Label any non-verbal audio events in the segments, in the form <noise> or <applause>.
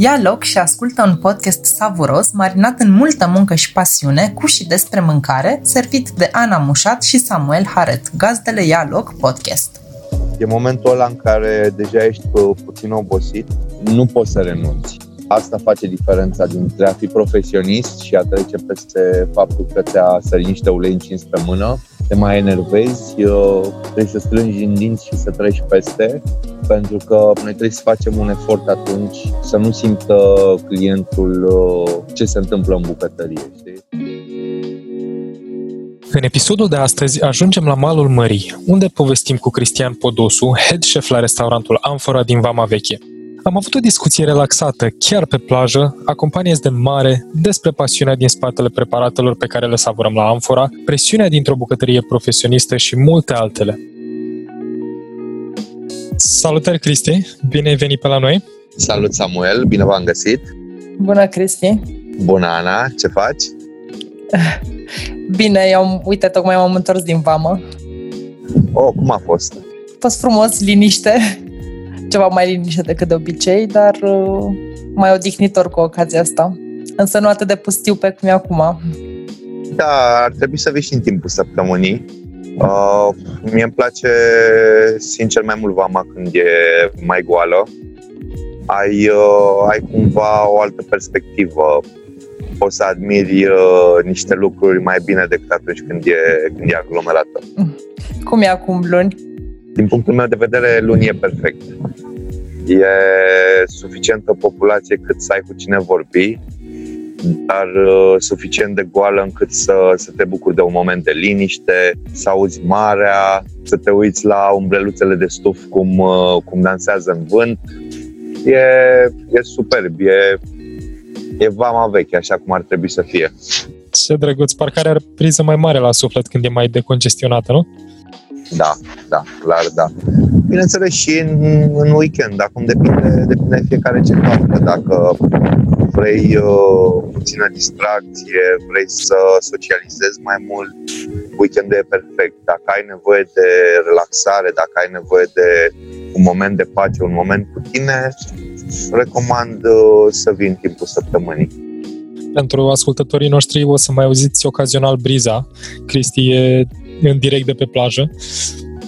Ia loc și ascultă un podcast savuros, marinat în multă muncă și pasiune, cu și despre mâncare, servit de Ana Mușat și Samuel Haret, gazdele Ia loc podcast. E momentul ăla în care deja ești puțin obosit, nu poți să renunți. Asta face diferența dintre a fi profesionist și a trece peste faptul că ți-a sărit niște ulei încins pe mână, te mai enervezi, trebuie să strângi în dinți și să treci peste, pentru că noi trebuie să facem un efort atunci să nu simtă clientul uh, ce se întâmplă în bucătărie. Știi? În episodul de astăzi ajungem la malul mării, unde povestim cu Cristian Podosu, head chef la restaurantul Amfora din Vama Veche. Am avut o discuție relaxată, chiar pe plajă, acompaniați de mare, despre pasiunea din spatele preparatelor pe care le savurăm la Amfora, presiunea dintr-o bucătărie profesionistă și multe altele. Salutări, Cristi! Bine ai venit pe la noi! Salut, Samuel! Bine v-am găsit! Bună, Cristi! Bună, Ana! Ce faci? Bine, eu, uite, tocmai m-am întors din vamă. Oh, cum a fost? A fost frumos, liniște, ceva mai liniște decât de obicei, dar uh, mai odihnitor cu ocazia asta. Însă nu atât de pustiu pe cum e acum. Da, ar trebui să vii și în timpul săptămânii. Uh, mie îmi place, sincer, mai mult vama când e mai goală. Ai, uh, ai cumva o altă perspectivă. Poți să admiri uh, niște lucruri mai bine decât atunci când e, când e aglomerată. Cum e acum luni? Din punctul meu de vedere, luni e perfect. E suficientă populație cât să ai cu cine vorbi, dar uh, suficient de goală încât să, să te bucuri de un moment de liniște, să auzi marea, să te uiți la umbreluțele de stuf cum, uh, cum dansează în vânt. E, e superb, e, e vama veche, așa cum ar trebui să fie. Ce drăguț, parcă are priză mai mare la suflet când e mai decongestionată, nu? Da, da, clar, da. Bineînțeles și în, în weekend, acum depinde, depinde fiecare ce caută. Dacă vrei uh, puțină distracție, vrei să socializezi mai mult, weekendul e perfect. Dacă ai nevoie de relaxare, dacă ai nevoie de un moment de pace, un moment cu tine, recomand uh, să vii în timpul săptămânii. Pentru ascultătorii noștri o să mai auziți ocazional briza. Cristi e în direct de pe plajă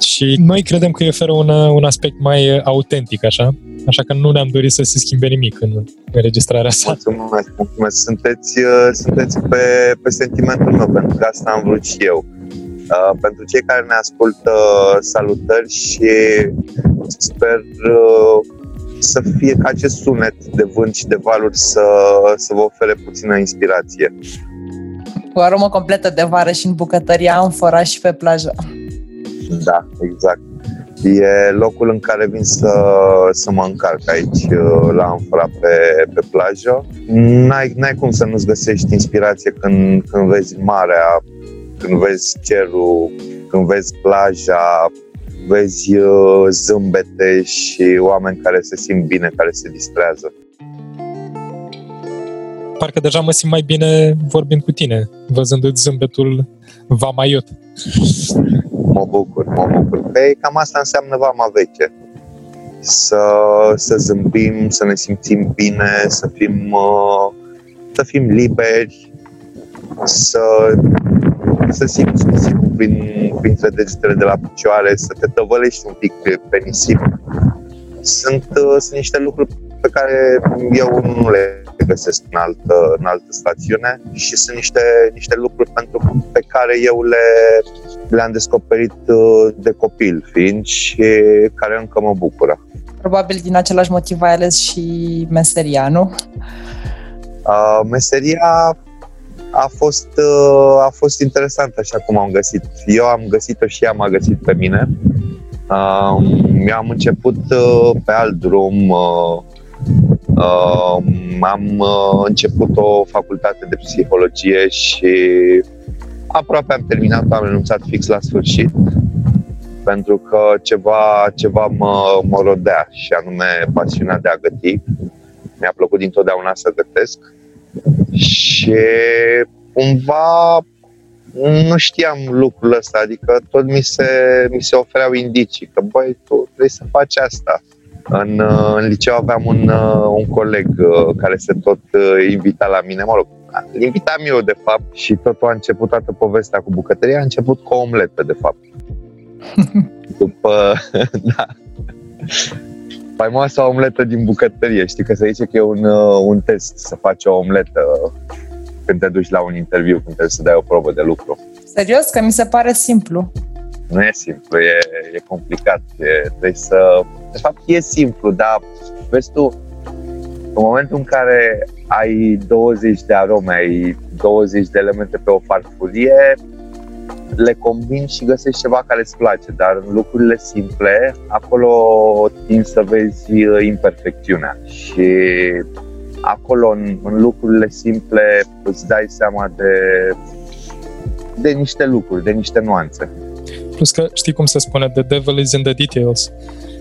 și noi credem că îi oferă un, un aspect mai uh, autentic, așa, așa că nu ne-am dorit să se schimbe nimic în înregistrarea asta. Mulțumesc, mulțumesc. Sunteți, uh, sunteți pe, pe sentimentul meu, pentru că asta am vrut și eu. Uh, pentru cei care ne ascultă, salutări și sper uh, să fie ca acest sunet de vânt și de valuri să, să vă ofere puțină inspirație. Cu aromă completă de vară și în bucătăria amfora și pe plajă. Da, exact. E locul în care vin să, să mă încarc aici, la Amfora, pe, pe plajă. N-ai, n-ai cum să nu-ți găsești inspirație când, când vezi marea, când vezi cerul, când vezi plaja, vezi uh, zâmbete și oameni care se simt bine, care se distrează. Parcă deja mă simt mai bine vorbind cu tine, văzându-ți zâmbetul Vamaiot. Mă bucur, mă bucur. Pe cam asta înseamnă vama veche. Să, să zâmbim, să ne simțim bine, să fim, uh, să fim liberi, să, să simți nisipul prin, printre degetele de la picioare, să te tăvălești un pic pe, pe nisip. Sunt, uh, sunt niște lucruri pe care eu nu le găsesc în altă, în altă stațiune și sunt niște, niște lucruri pentru pe care eu le, le-am descoperit uh, de copil fiind și care încă mă bucură. Probabil din același motiv ai ales și meseria, nu? Uh, meseria a fost, uh, a fost interesant așa cum am găsit. Eu am găsit-o și ea m-a găsit pe mine. Uh, eu am început uh, pe alt drum uh, Uh, am uh, început o facultate de psihologie și aproape am terminat, am renunțat fix la sfârșit pentru că ceva, ceva mă, mă rodea și anume pasiunea de a găti. Mi-a plăcut dintotdeauna să gătesc și cumva nu știam lucrul ăsta, adică tot mi se, mi se ofereau indicii că băi, tu trebuie să faci asta În, uh, în liceu aveam un, uh, un coleg uh, care se tot invita la mine, mă rog, invitam eu de fapt și totul a început, toată povestea cu bucătăria a început cu o omletă de fapt. <laughs> După, <laughs> da, faimoasa omletă din bucătărie. Știi că se zice că e un, un test să faci o omletă când te duci la un interviu, când trebuie să dai o probă de lucru. Serios? Că mi se pare simplu. Nu e simplu, e, e complicat. E, trebuie să... De fapt, e simplu, dar vezi tu, în momentul în care ai 20 de arome, ai 20 de elemente pe o farfurie, le combini și găsești ceva care îți place, dar în lucrurile simple, acolo timp să vezi uh, imperfecțiunea și acolo în, în lucrurile simple îți dai seama de, de niște lucruri, de niște nuanțe. Plus că știi cum se spune, the devil is in the details.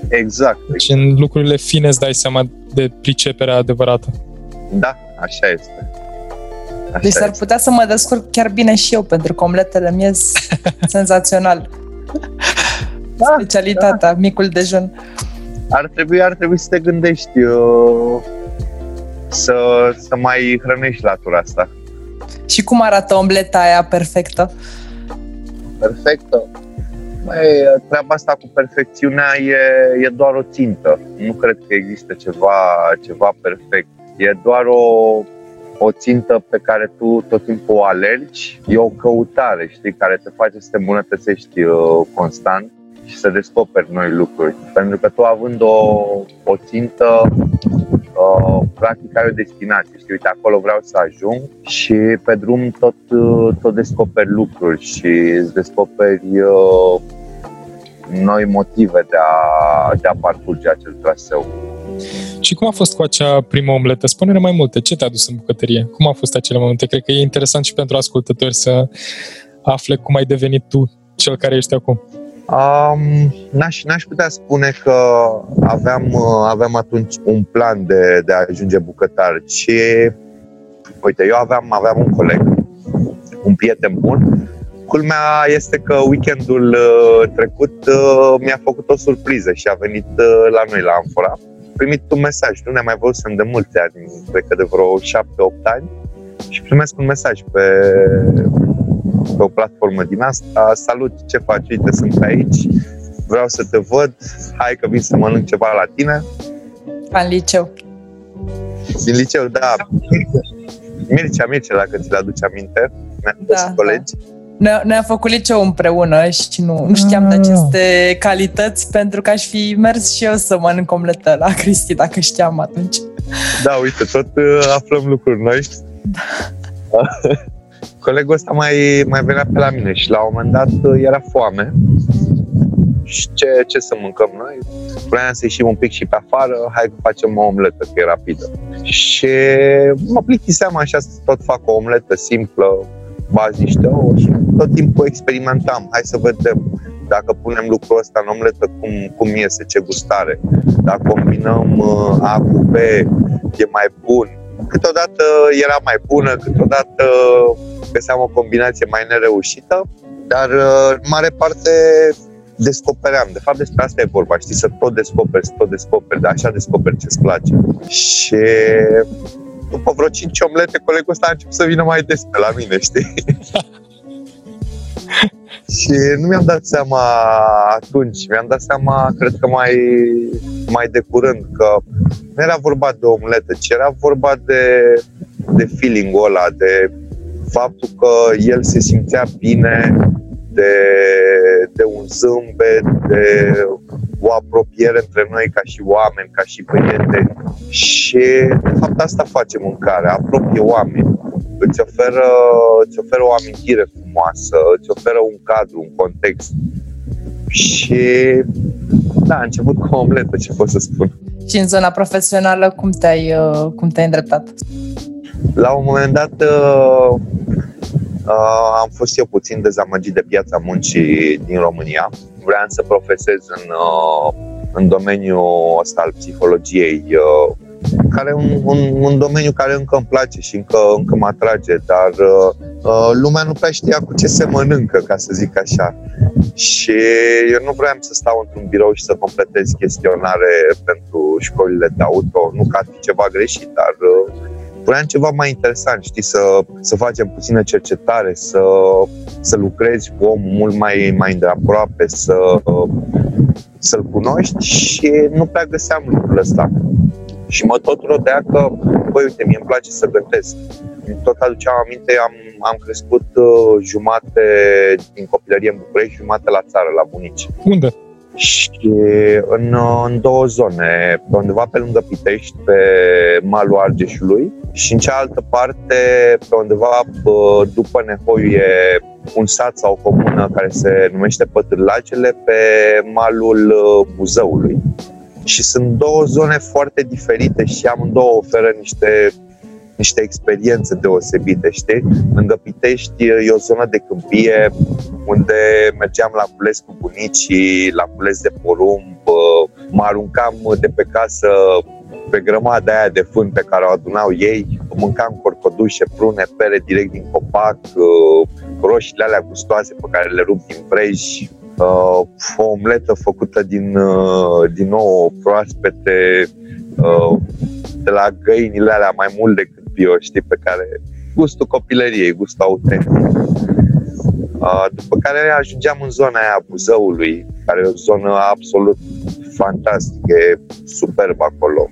Exact. Și în lucrurile fine îți dai seama de priceperea adevărată. Da, așa este. Așa deci s-ar putea să mă descurc chiar bine și eu, pentru că omletele mie <laughs> senzațional. Da, Specialitatea, da. micul dejun. Ar trebui, ar trebui să te gândești uh, să, să mai hrănești latura asta. Și cum arată omleta aia perfectă? Perfectă? Mai, treaba asta cu perfecțiunea e, e doar o țintă. Nu cred că există ceva, ceva perfect. E doar o, o țintă pe care tu tot timpul o alergi. E o căutare, știi, care te face să te îmbunătățești uh, constant și să descoperi noi lucruri. Pentru că tu având o, o țintă, uh, practic ai o destinație. Știi, uite, acolo vreau să ajung și pe drum tot, uh, tot descoperi lucruri și îți descoperi uh, noi motive de a, de a parcurge acel traseu. Și cum a fost cu acea primă omletă? Spune-ne mai multe. Ce te-a dus în bucătărie? Cum au fost acele momente? Cred că e interesant și pentru ascultători să afle cum ai devenit tu cel care ești acum. Um, n-aș, n-aș putea spune că aveam, aveam atunci un plan de, de a ajunge bucătar, ci, uite, eu aveam, aveam un coleg, un prieten bun. Culmea este că weekendul uh, trecut uh, mi-a făcut o surpriză și a venit uh, la noi la Amfora. Primit un mesaj, nu ne mai văzusem de multe ani, cred că de vreo 7-8 ani, și primesc un mesaj pe, pe o platformă din asta, salut, ce faci, uite, sunt aici, vreau să te văd, hai că vin să mănânc ceva la tine. În liceu. Din liceu, da. Mircea, Mircea, dacă ți-l aduci aminte, ne-a da, colegi. Da. Ne-a făcut liceu împreună și nu, nu știam ah. de aceste calități pentru că aș fi mers și eu să mănânc omletă la <laughs> Cristi dacă știam atunci. Da, uite, tot uh, aflăm lucruri noi. Da. <laughs> colegul ăsta mai, mai venea pe la mine și la un moment dat uh, era foame și ce, ce să mâncăm noi? Vreau să ieșim un pic și pe afară, hai că facem o omletă, că e rapidă. Și mă plictiseam așa să tot fac o omletă simplă, bazi niște ouă și tot timpul experimentam. Hai să vedem dacă punem lucrul ăsta în omletă, cum, cum iese, ce gustare. Dacă combinăm uh, A cu B, e mai bun. Câteodată era mai bună, câteodată găseam o combinație mai nereușită, dar uh, în mare parte descopeream. De fapt, despre asta e vorba, știi, să tot descoperi, să tot descoperi, dar așa descoperți ce-ți place. Și după vreo 5 omlete, colegul ăsta a început să vină mai des pe la mine, știi? <laughs> și nu mi-am dat seama atunci, mi-am dat seama, cred că mai, mai de curând, că nu era vorba de omletă, ci era vorba de, de feeling-ul ăla, de faptul că el se simțea bine de, de un zâmbet, de o apropiere între noi ca și oameni, ca și prieteni. Și, de fapt, asta face mâncarea, apropie oameni. Îți oferă, îți oferă o amintire frumoasă, îți oferă un cadru, un context. Și, da, a început cu o omletă, ce pot să spun. Și în zona profesională, cum te-ai, uh, cum te-ai îndreptat? La un moment dat uh, uh, am fost eu puțin dezamăgit de piața muncii din România. Vreau să profesez în, uh, în domeniul ăsta al psihologiei, uh, care e un, un, un domeniu care încă îmi place și încă, încă mă atrage, dar uh, lumea nu prea știa cu ce se mănâncă, ca să zic așa. Și eu nu vreau să stau într-un birou și să completez chestionare pentru școlile de auto, nu că ar fi ceva greșit, dar uh, vreau ceva mai interesant, știi, să, să facem puțină cercetare, să, să lucrezi cu omul mult mai, mai de aproape, să, să-l cunoști și nu prea găseam lucrul ăsta. Și mă tot rodea că, băi, uite, mie îmi place să gătesc. Tot aduceam aminte, am, am crescut uh, jumate din copilărie în București, jumate la țară, la bunici. Unde? Și în, în două zone, pe undeva pe lângă Pitești, pe malul Argeșului și în cealaltă parte, pe undeva după Nehoie, un sat sau o comună care se numește Pătârlacele pe malul uh, Buzăului. Și sunt două zone foarte diferite și amândouă oferă niște niște experiențe deosebite, știi? Lângă Pitești e o zonă de câmpie unde mergeam la cules cu bunicii, la cules de porumb, mă aruncam de pe casă pe grămada aia de fân pe care o adunau ei, mâncam corcodușe, prune, pere direct din copac, roșiile alea gustoase pe care le rup din brej, o omletă făcută din, din nou proaspete, de la găinile alea mai mult decât bio, știi, pe care gustul copilăriei, gustul autentic. După care ajungeam în zona aia Buzăului, care e o zonă absolut fantastică, e superb acolo.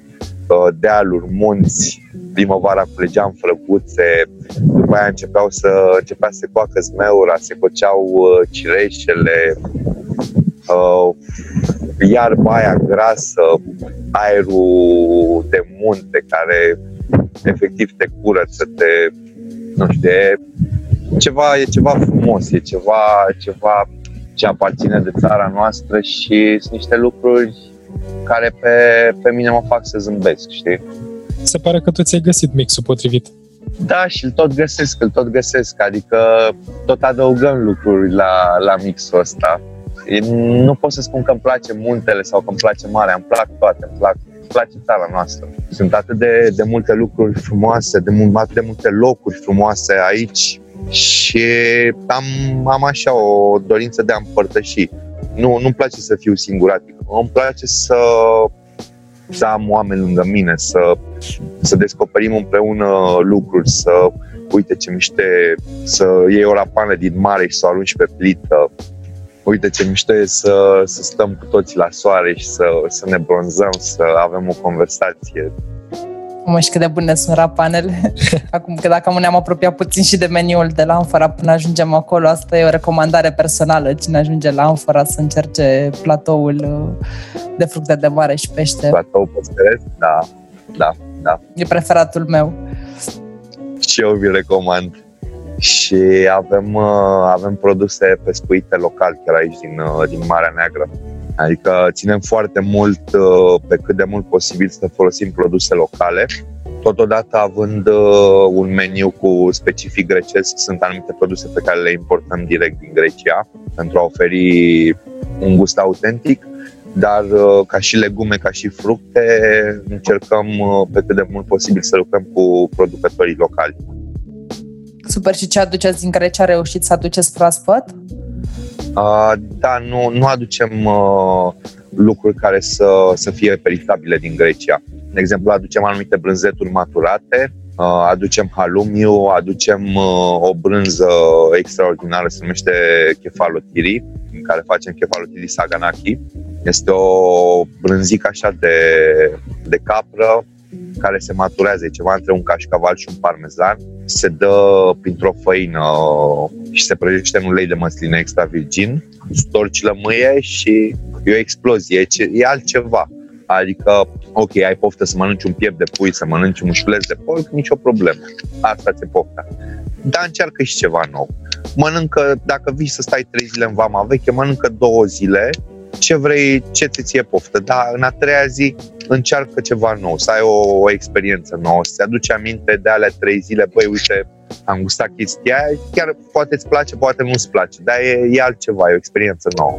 Dealuri, munți, primăvara culegeam frăguțe, după aia începeau să, începea să se coacă zmeura, se coceau uh, cireșele, uh, iarba aia grasă, aerul de munte care efectiv te curăță, te, nu știu, e ceva, e ceva frumos, e ceva, ceva ce aparține de țara noastră și sunt niște lucruri care pe, pe mine mă fac să zâmbesc, știi? Se pare că tu ți-ai găsit mixul potrivit. Da, și îl tot găsesc, îl tot găsesc, adică tot adăugăm lucruri la, la mixul ăsta. Nu pot să spun că îmi place muntele sau că îmi place marea, îmi plac toate, îmi plac place țara noastră. Sunt atât de, de multe lucruri frumoase, de, atât de multe locuri frumoase aici și am, am așa o dorință de a împărtăși. Nu, nu-mi place să fiu singuratic. Îmi place să, să am oameni lângă mine, să, să descoperim împreună lucruri, să uite ce miște, să iei o rapană din mare și să o arunci pe plită, uite ce mișto e să, să stăm cu toți la soare și să, să ne bronzăm, să avem o conversație. Mă, și cât de bune sunt rapanele. <laughs> Acum că dacă ne-am apropiat puțin și de meniul de la Amfora până ajungem acolo, asta e o recomandare personală. Cine ajunge la Amfora să încerce platoul uh, de fructe de mare și pește. Platou păsăresc? Da, da, da. E preferatul meu. Și eu vi recomand și avem, uh, avem produse pescuite local chiar aici din, uh, din Marea Neagră. Adică ținem foarte mult, uh, pe cât de mult posibil, să folosim produse locale. Totodată având un meniu cu specific grecesc, sunt anumite produse pe care le importăm direct din Grecia pentru a oferi un gust autentic, dar ca și legume, ca și fructe, încercăm pe cât de mult posibil să lucrăm cu producătorii locali. Super. Și ce aduceți din Grecia? Reușiți să aduceți proaspăt? Uh, da, nu, nu aducem uh, lucruri care să, să fie peritabile din Grecia. De exemplu, aducem anumite brânzeturi maturate, uh, aducem halumiu, aducem uh, o brânză extraordinară, se numește kefalotiri, în care facem kefalotiri saganaki. Este o brânzică așa de, de capră, care se maturează, e ceva între un cașcaval și un parmezan, se dă printr-o făină și se prăjește în ulei de măsline extra virgin, storci lămâie și e o explozie, e, e altceva. Adică, ok, ai poftă să mănânci un piept de pui, să mănânci un mușuleț de porc, nicio problemă. Asta ți-e pofta. Dar încearcă și ceva nou. Mănâncă, dacă vii să stai trei zile în vama veche, mănâncă două zile ce vrei, ce ți ție poftă, dar în a treia zi încearcă ceva nou, să ai o, o experiență nouă, să-ți aduci aminte de alea trei zile, băi, uite, am gustat chestia aia, chiar poate îți place, poate nu îți place, dar e, e altceva, e o experiență nouă.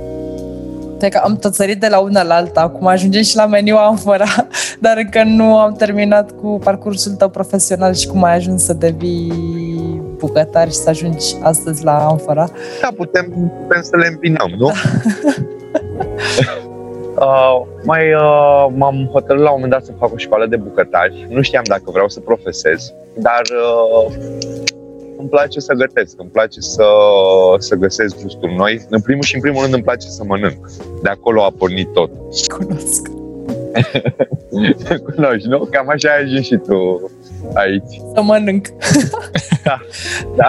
Te că am tot sărit de la una la alta, acum ajungem și la meniu amfora, <laughs> dar încă nu am terminat cu parcursul tău profesional și cum ai ajuns să devii bucătar și să ajungi astăzi la amfora. Da, putem, putem să le împinăm, nu? <laughs> <laughs> Uh, mai uh, m-am hotărât la un moment dat să fac o școală de bucătari. Nu știam dacă vreau să profesez, dar uh, îmi place să gătesc, îmi place să, să găsesc gusturi noi. În primul și în primul rând îmi place să mănânc. De acolo a pornit tot. <laughs> Cunosc. <laughs> Cunoști, nu? Cam așa ai ajuns și tu aici. Să mănânc. da, da.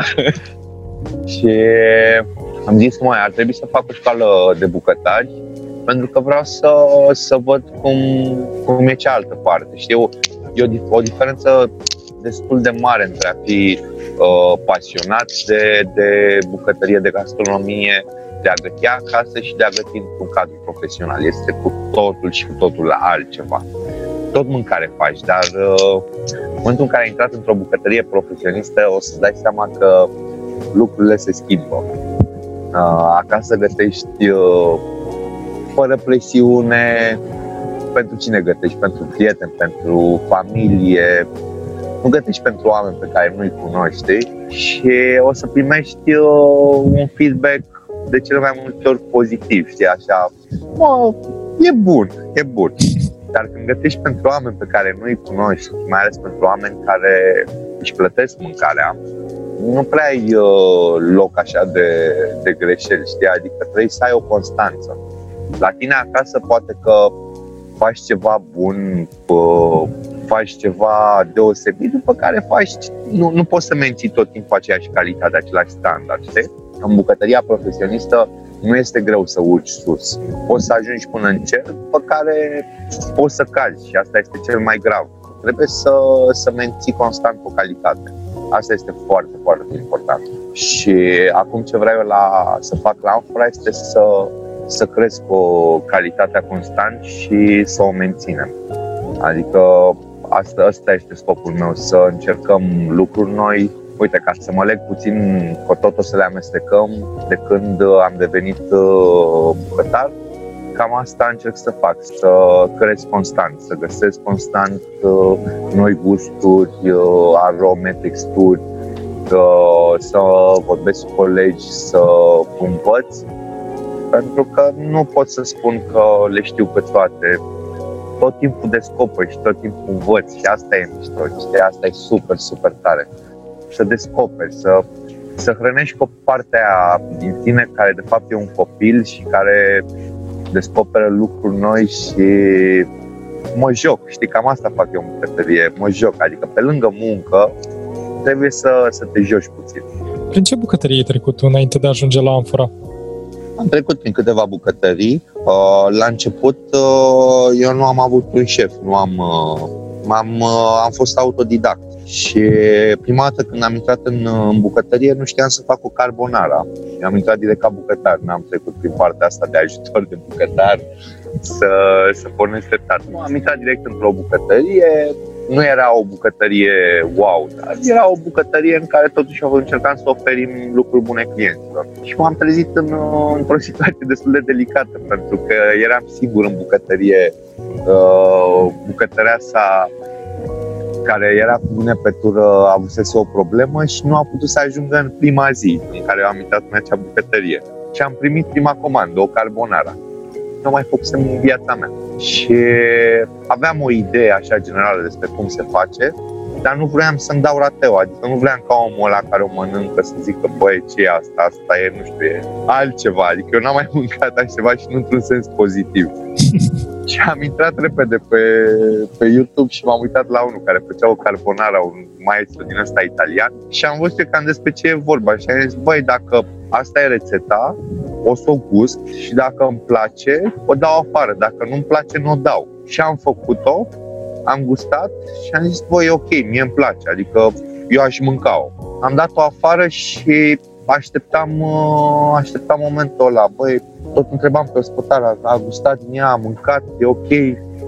și am zis, mai ar trebui să fac o școală de bucătari pentru că vreau să, să văd cum, cum e cealaltă parte. Știu, e o, o diferență destul de mare între a fi uh, pasionat de, de bucătărie, de gastronomie, de a găti acasă și de a găti într-un cadru profesional. Este cu totul și cu totul altceva. Tot mâncare faci, dar uh, în momentul în care ai intrat într-o bucătărie profesionistă, o să dai seama că lucrurile se schimbă. Uh, acasă gătești uh, fără presiune, pentru cine gătești? Pentru prieteni, pentru familie, nu gătești pentru oameni pe care nu-i cunoști și o să primești uh, un feedback de cele mai multe ori pozitiv, știi, așa, mă, e bun, e bun. Dar când gătești pentru oameni pe care nu-i cunoști, mai ales pentru oameni care își plătesc mâncarea, nu prea ai uh, loc așa de, de greșeli, știi? Adică trebuie să ai o constanță. La tine acasă poate că faci ceva bun, faci ceva deosebit, după care faci, nu, nu poți să menții tot timpul aceeași calitate, același standard, știi? În bucătăria profesionistă nu este greu să urci sus. Poți să ajungi până în cer, după care poți să cazi și asta este cel mai grav. Trebuie să, să menții constant o calitate. Asta este foarte, foarte important. Și acum ce vreau eu la, să fac la Amfora este să să cresc o calitatea constant și să o menținem. Adică asta, asta este scopul meu, să încercăm lucruri noi. Uite, ca să mă leg puțin, cu tot o să le amestecăm de când am devenit uh, bucătar, cam asta încerc să fac, să cresc constant, să găsesc constant uh, noi gusturi, uh, arome, texturi, să vorbesc cu colegi, să învăț pentru că nu pot să spun că le știu pe toate. Tot timpul descoperi și tot timpul învăț și asta e mișto, știi? Asta e super, super tare. Să descoperi, să, să hrănești cu partea aia din tine care de fapt e un copil și care descoperă lucruri noi și mă joc, știi, cam asta fac eu în bucătărie, mă joc, adică pe lângă muncă trebuie să, să te joci puțin. Prin ce bucătărie ai trecut înainte de a ajunge la Amfora? Am trecut prin câteva bucătării. Uh, la început uh, eu nu am avut un șef, nu am, uh, am, am fost autodidact. Și prima dată când am intrat în, în bucătărie nu știam să fac o carbonara. Eu am intrat direct ca bucătar, n-am trecut prin partea asta de ajutor de bucătar să, să pornesc treptat. Nu, am intrat direct într-o bucătărie, nu era o bucătărie wow, dar era o bucătărie în care totuși încercam să oferim lucruri bune clienților. Și m-am trezit în, într-o situație <laughs> destul de delicată, pentru că eram sigur în bucătărie, uh, bucătărea sa care era cu mine pe tură avusese o problemă și nu a putut să ajungă în prima zi în care am intrat în acea bucătărie. Și am primit prima comandă, o carbonara nu mai făcusem în viața mea. Și aveam o idee așa generală despre cum se face, dar nu vreau să-mi dau rateu, adică nu vreau ca omul ăla care o mănâncă să zică, băi, ce e asta, asta e, nu știu, e altceva, adică eu n-am mai <laughs> mâncat așa ceva și nu într-un sens pozitiv. Și am intrat repede pe, pe YouTube și m-am uitat la unul care făcea o carbonara, un maestru din ăsta italian și am văzut cam despre ce e vorba și am zis, băi, dacă asta e rețeta, o să o gust și dacă îmi place, o dau afară. Dacă nu-mi place, nu o dau. Și am făcut-o, am gustat și am zis, băi, ok, mie îmi place, adică eu aș mânca-o. Am dat-o afară și așteptam, uh, așteptam momentul ăla, băi, tot întrebam pe ospătar, a, a gustat din ea, a mâncat, e ok,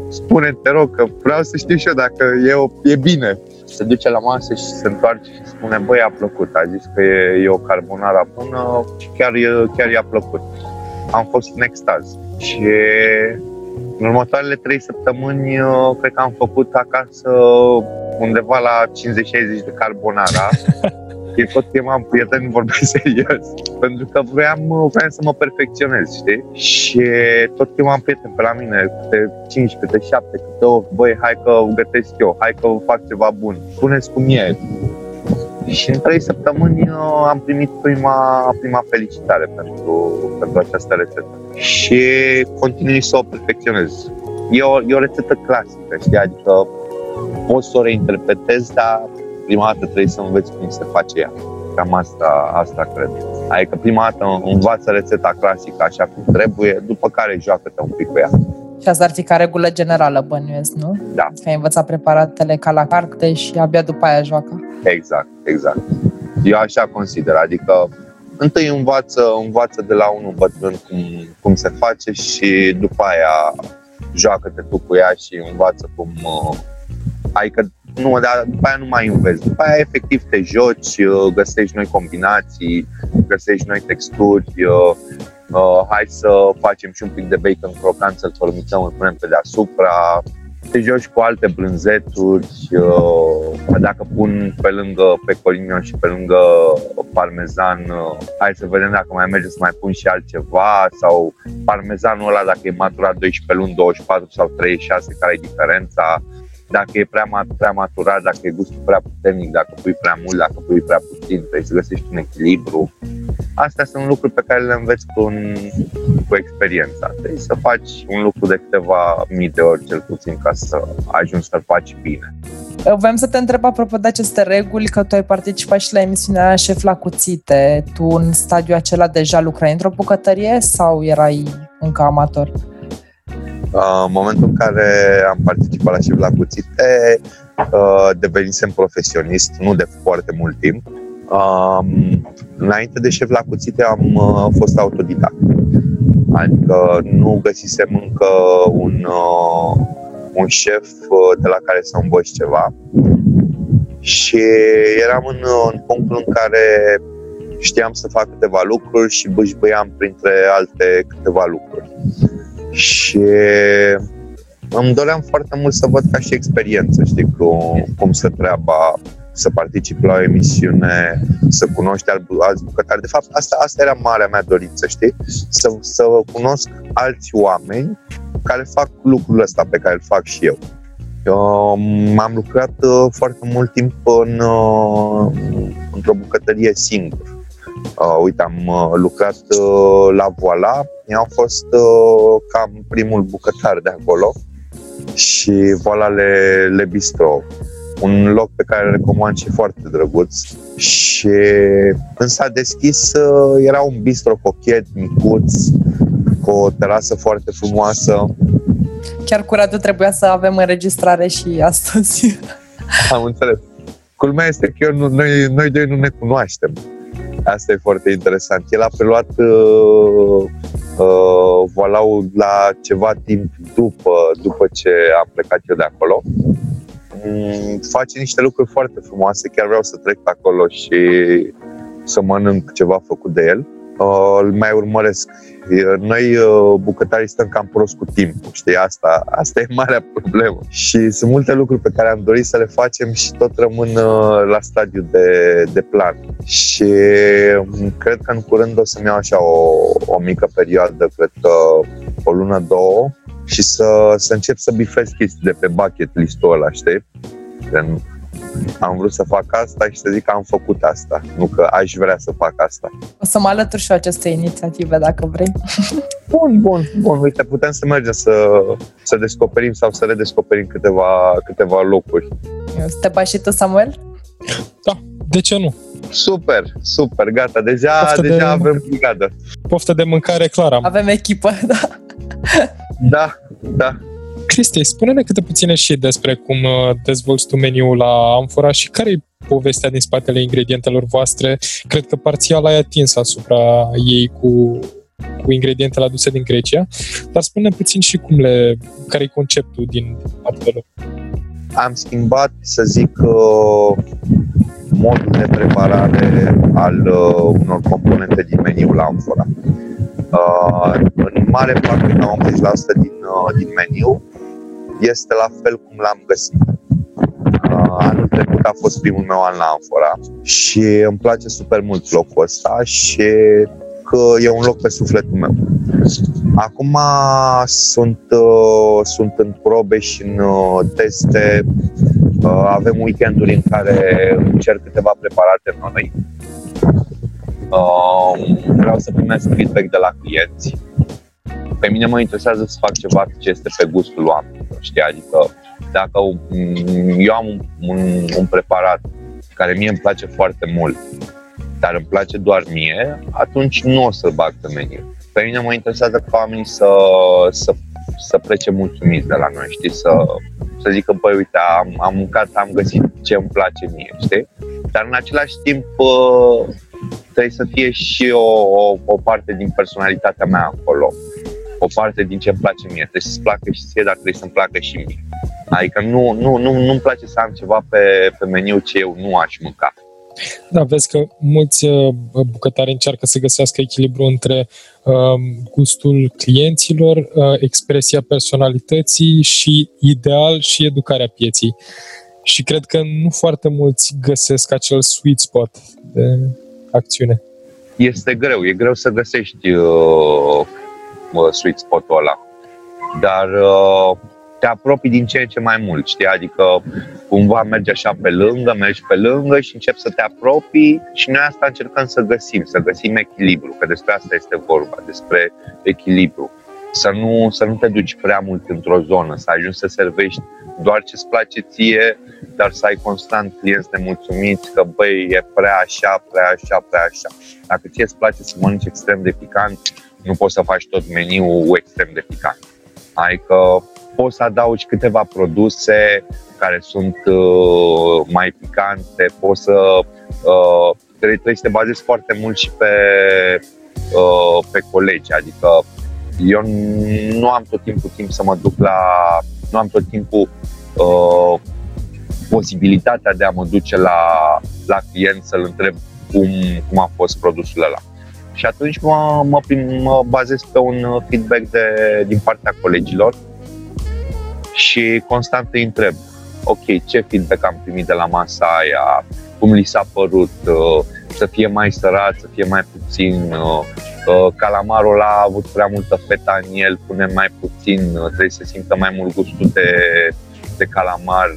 spune te rog, că vreau să știu și eu dacă e, e bine se duce la masă și se întoarce și spune, băi, a plăcut, a zis că e, e o carbonara bună și chiar, chiar i-a plăcut. am fost în extaz. Și în următoarele trei săptămâni, cred că am făcut acasă undeva la 50-60 de carbonara. <laughs> Și tot chemam prieteni, <laughs> vorbesc serios, pentru că vreau, vreau să mă perfecționez, știi? Și tot chemam prieteni pe la mine, câte 5, câte 7, câte 8, băi, hai că gătesc eu, hai că fac ceva bun, spuneți cum e. Și în trei săptămâni am primit prima, prima felicitare pentru, pentru această rețetă. Și continui să o perfecționez. E o, e o rețetă clasică, știi? Adică poți să o reinterpretezi, dar prima dată trebuie să înveți cum se face ea. Cam asta, asta cred. Adică prima dată învață rețeta clasică așa cum trebuie, după care joacă-te un pic cu ea. Și asta ar fi ca regulă generală, bănuiesc, nu? Da. Că ai învățat preparatele ca la carte și abia după aia joacă. Exact, exact. Eu așa consider, adică întâi învață, învață de la unul bătrân cum, cum se face și după aia joacă-te tu cu ea și învață cum... Uh, adică nu, dar după aia nu mai înveți. După aia efectiv te joci, uh, găsești noi combinații, găsești noi texturi, uh, uh, hai să facem și un pic de bacon crocant, să-l formițăm, îl punem pe deasupra, te joci cu alte brânzeturi, uh, dacă pun pe lângă pecorino și pe lângă parmezan, uh, hai să vedem dacă mai merge să mai pun și altceva sau parmezanul ăla dacă e maturat 12 luni, 24 sau 36, care e diferența dacă e prea, prea maturat, dacă e gustul prea puternic, dacă pui prea mult, dacă pui prea puțin, trebuie să găsești un echilibru. Astea sunt lucruri pe care le înveți cu, un, cu experiența. Trebuie să faci un lucru de câteva mii de ori cel puțin ca să ajungi să-l faci bine. Vreau să te întreb apropo de aceste reguli, că tu ai participat și la emisiunea Șef la Cuțite. Tu în stadiul acela deja lucrai într-o bucătărie sau erai încă amator? În momentul în care am participat la Șef la Cuțite, uh, devenisem profesionist, nu de foarte mult timp. Um, înainte de Șef la Cuțite am uh, fost autodidact. Adică nu găsisem încă un, uh, un șef de la care să învăț ceva. Și eram în, în punctul în care știam să fac câteva lucruri și bășbăiam printre alte câteva lucruri și îmi doream foarte mult să văd ca și experiență, știi, cum, cum se treaba să particip la o emisiune, să cunoști alți bucătari. De fapt, asta, asta era marea mea dorință, știi? Să, să cunosc alți oameni care fac lucrul ăsta pe care îl fac și eu. eu am lucrat uh, foarte mult timp în, uh, într-o bucătărie singur. Uh, uite, am uh, lucrat uh, la Voila, eu am fost uh, cam primul bucătar de acolo și Voila Le, Le Bistro, un loc pe care îl recomand și foarte drăguț. Și când s-a deschis, uh, era un bistro cochet, micuț, cu o terasă foarte frumoasă. Chiar cu Radu trebuia să avem înregistrare și astăzi. <laughs> Am înțeles. Culmea este că eu, noi, noi doi nu ne cunoaștem. Asta e foarte interesant. El a preluat uh, uh, Volau la ceva timp după, după ce am plecat eu de acolo. Mm, face niște lucruri foarte frumoase, chiar vreau să trec pe acolo și să mănânc ceva făcut de el. Uh, îl mai urmăresc. Noi, uh, bucătarii, stăm cam prost cu timpul, știi? Asta, asta e marea problemă. Și sunt multe lucruri pe care am dorit să le facem și tot rămân uh, la stadiu de, de plan. Și um, cred că în curând o să-mi iau așa o, o mică perioadă, cred că o lună, două, și să, să încep să bifez chestii de pe bucket list-ul ăla, știi? Am vrut să fac asta și să zic că am făcut asta, nu că aș vrea să fac asta. O să mă alătur și eu aceste inițiative, dacă vrei. <laughs> Bun, bun, bun. Uite, putem să mergem să, să descoperim sau să redescoperim câteva, câteva locuri. Să te bași și tu, Samuel? Da, de ce nu? Super, super, gata, deja, Poftă deja de... avem brigadă. Poftă de mâncare clară. Avem echipă, <laughs> da. Da, da. Cristi, spune-ne câte puține și despre cum uh, dezvolți tu meniul la Amfora și care e povestea din spatele ingredientelor voastre. Cred că parțial ai atins asupra ei cu, cu ingredientele aduse din Grecia, dar spune puțin și cum le, care e conceptul din spatele lor. Am schimbat, să zic, uh, modul de preparare al uh, unor componente din meniul Amfora. Uh, în mare parte, la 80% din, uh, din meniu, este la fel cum l-am găsit. Uh, anul trecut a fost primul meu an la Amfora și îmi place super mult locul ăsta și că e un loc pe sufletul meu. Acum sunt, uh, sunt în probe și în uh, teste. Uh, avem weekenduri în care încerc câteva preparate noi. Uh, vreau să primesc feedback de la clienți. Pe mine mă interesează să fac ceva ce este pe gustul oamenilor, știi? Adică dacă eu am un, un, un preparat care mie îmi place foarte mult, dar îmi place doar mie, atunci nu o să-l bag pe meniu. Pe mine mă interesează ca oamenii să, să, să plece mulțumiți de la noi, știi? Să, să zică, băi, uite, am, am mâncat, am găsit ce îmi place mie, știi? Dar în același timp trebuie să fie și o, o, o parte din personalitatea mea acolo o parte din ce îmi place mie. Trebuie să-ți placă și ție, dar trebuie să-mi placă și mie. Adică nu, nu, nu, nu-mi place să am ceva pe, pe meniu ce eu nu aș mânca. Da, vezi că mulți uh, bucătari încearcă să găsească echilibru între um, gustul clienților, uh, expresia personalității și ideal și educarea pieții. Și cred că nu foarte mulți găsesc acel sweet spot de acțiune. Este greu, e greu să găsești uh, sweet spot-ul ăla. Dar uh, te apropii din ce în ce mai mult, știi? Adică cumva mergi așa pe lângă, mergi pe lângă și începi să te apropii și noi asta încercăm să găsim, să găsim echilibru, că despre asta este vorba, despre echilibru. Să nu, să nu te duci prea mult într-o zonă, să ajungi să servești doar ce-ți place ție, dar să ai constant clienți nemulțumiți că băi, e prea așa, prea așa, prea așa. Dacă ție îți place să mănânci extrem de picant, nu poți să faci tot meniul extrem de picant. Adică poți să adaugi câteva produse care sunt uh, mai picante, poți să uh, trebuie, trebuie să te bazezi foarte mult și pe, uh, pe colegi, adică eu nu am tot timpul timp să mă duc la, nu am tot timpul uh, posibilitatea de a mă duce la, la client să-l întreb cum, cum a fost produsul ăla. Și atunci mă, mă, mă bazez pe un feedback de, din partea colegilor și constant îi întreb, ok, ce feedback am primit de la masa aia, cum li s-a părut, uh, să fie mai sărat, să fie mai puțin, uh, uh, calamarul ăla a avut prea multă feta în el, punem mai puțin, trebuie să simtă mai mult gustul de, de calamar,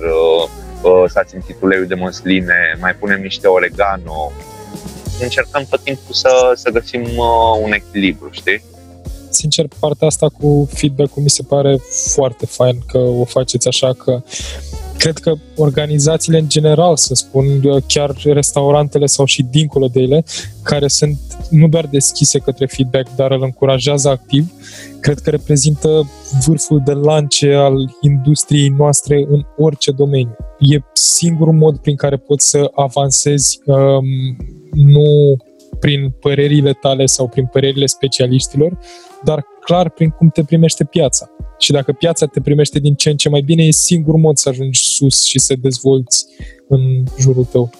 s-a simțit uleiul de măsline, mai punem niște oregano. Încercăm tot timpul să, să găsim un echilibru, știi? sincer, partea asta cu feedback-ul mi se pare foarte fain că o faceți așa, că cred că organizațiile în general, să spun, chiar restaurantele sau și dincolo de ele, care sunt nu doar deschise către feedback, dar îl încurajează activ, cred că reprezintă vârful de lance al industriei noastre în orice domeniu. E singurul mod prin care poți să avansezi um, nu prin părerile tale sau prin părerile specialiștilor, dar clar prin cum te primește piața. Și dacă piața te primește din ce în ce mai bine, e singurul mod să ajungi sus și să dezvolți în jurul tău.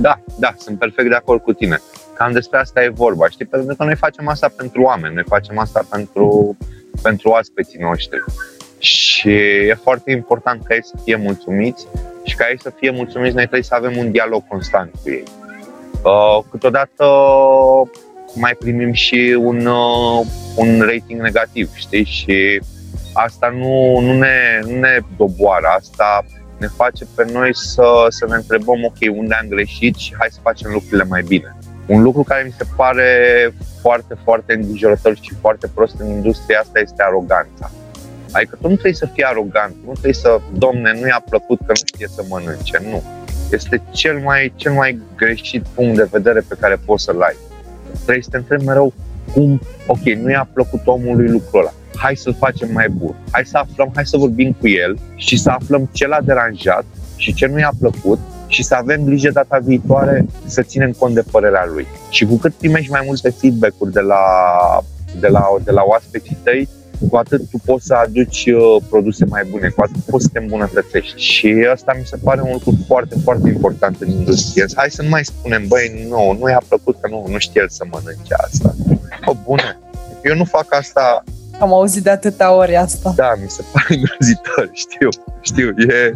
Da, da, sunt perfect de acord cu tine. Cam despre asta e vorba, știi? Pentru că noi facem asta pentru oameni, noi facem asta pentru, pentru aspeții noștri. Și e foarte important ca ei să fie mulțumiți și ca ei să fie mulțumiți, noi trebuie să avem un dialog constant cu ei. Uh, câteodată mai primim și un, uh, un rating negativ, știi? Și asta nu, nu, ne, nu ne doboară, asta ne face pe noi să, să ne întrebăm, ok, unde am greșit și hai să facem lucrurile mai bine. Un lucru care mi se pare foarte, foarte îngrijorător și foarte prost în industria asta este aroganța. Adică tu nu trebuie să fii arogant, nu trebuie să, domne, nu i-a plăcut că nu știe să mănânce, nu. Este cel mai, cel mai greșit punct de vedere pe care poți să-l ai trebuie să te întrebi mereu cum, ok, nu i-a plăcut omului lucrul ăla, hai să-l facem mai bun, hai să aflăm, hai să vorbim cu el și să aflăm ce l-a deranjat și ce nu i-a plăcut și să avem grijă data viitoare să ținem cont de părerea lui. Și cu cât primești mai multe feedback-uri de la, de la, de la oaspeții tăi, cu atât tu poți să aduci uh, produse mai bune, cu atât poți să te îmbunătățești. Și asta mi se pare un lucru foarte, foarte important în industrie. Hai să nu mai spunem, băi, nu, nu i-a plăcut că nu, nu știe el să mănânce asta. O, bună, Eu nu fac asta am auzit de atâtea ori asta. Da, mi se pare îngrozitor, <laughs> știu, știu, e,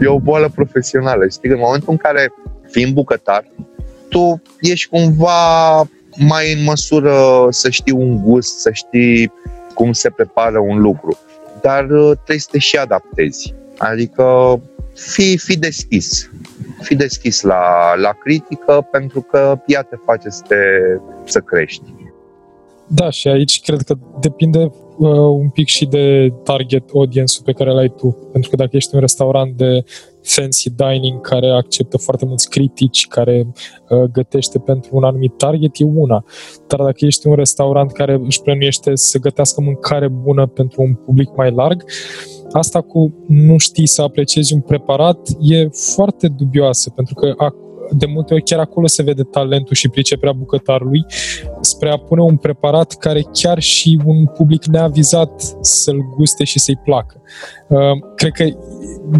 e o boală profesională. Știi, în momentul în care, fiind bucătar, tu ești cumva mai în măsură să știi un gust, să știi cum se prepară un lucru. Dar uh, trebuie să te și adaptezi. Adică fi, fi deschis. Fi deschis la, la critică pentru că ea te face să, te, să crești. Da, și aici cred că depinde uh, un pic și de target audience-ul pe care l-ai tu. Pentru că dacă ești un restaurant de fancy dining care acceptă foarte mulți critici, care uh, gătește pentru un anumit target, e una. Dar dacă ești un restaurant care își plănuiește să gătească mâncare bună pentru un public mai larg, asta cu nu știi să apreciezi un preparat e foarte dubioasă, pentru că de multe ori chiar acolo se vede talentul și priceperea bucătarului spre a pune un preparat care chiar și un public neavizat să-l guste și să-i placă. Uh, cred că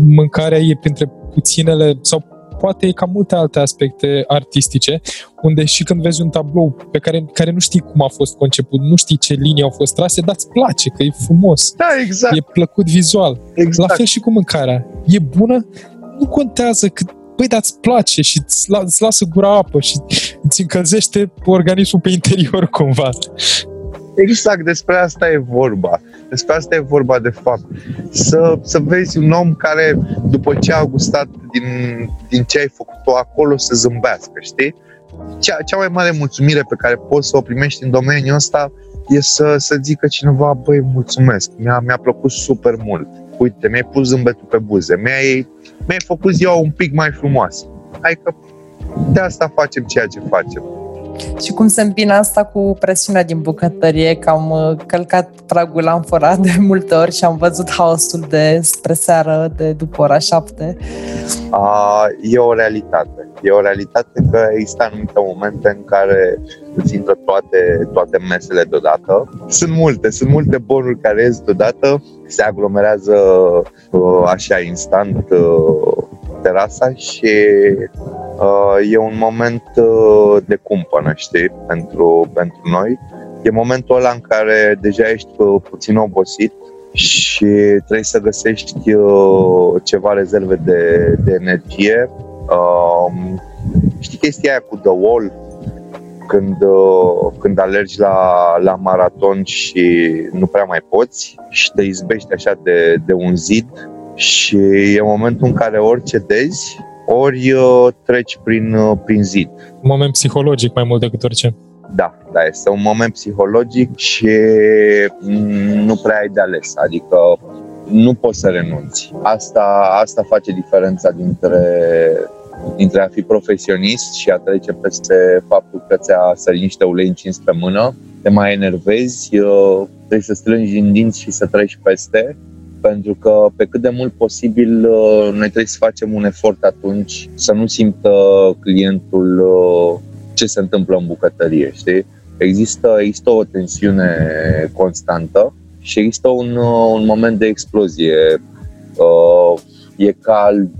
mâncarea e printre puținele sau poate e ca multe alte aspecte artistice, unde și când vezi un tablou pe care, care nu știi cum a fost conceput, nu știi ce linii au fost trase, dar îți place, că e frumos. Da, exact. E plăcut vizual. Exact. La fel și cu mâncarea. E bună, nu contează cât Păi, dar îți place și îți, la, îți lasă gura apă și îți încălzește organismul pe interior <laughs> cumva. Exact, despre asta e vorba. Despre asta e vorba de fapt. Să, să vezi un om care, după ce a gustat din, din ce ai făcut acolo, să zâmbească, știi? Cea, cea mai mare mulțumire pe care poți să o primești în domeniul ăsta e să, să zică cineva, băi, mulțumesc, mi-a, mi-a plăcut super mult. Uite, mi-ai pus zâmbetul pe buze, mi-ai, mi-ai făcut ziua un pic mai frumoasă. Adică de asta facem ceea ce facem. Și cum se împină asta cu presiunea din bucătărie, că am uh, călcat pragul amfora de multe ori și am văzut haosul de spre seară, de după ora șapte. A, e o realitate. E o realitate că există anumite momente în care îți intră toate, toate mesele deodată. Sunt multe, sunt multe bonuri care ies deodată, se aglomerează uh, așa instant uh, terasa și uh, e un moment uh, de cumpănă, știi, pentru, pentru noi. E momentul ăla în care deja ești uh, puțin obosit și trebuie să găsești uh, ceva rezerve de, de energie. Uh, știi chestia aia cu The Wall? Când, uh, când alergi la, la maraton și nu prea mai poți și te izbești așa de, de un zid și e momentul în care ori cedezi, ori uh, treci prin, uh, prin zid. Un moment psihologic mai mult decât orice. Da, da, este un moment psihologic și nu prea ai de ales, adică nu poți să renunți. Asta, asta face diferența dintre, dintre a fi profesionist și a trece peste faptul că ți-a sărit niște ulei încins pe mână, te mai enervezi, uh, trebuie să strângi din dinți și să treci peste pentru că pe cât de mult posibil uh, noi trebuie să facem un efort atunci să nu simtă clientul uh, ce se întâmplă în bucătărie, știi? Există, există o tensiune constantă și există un, uh, un moment de explozie. E cald,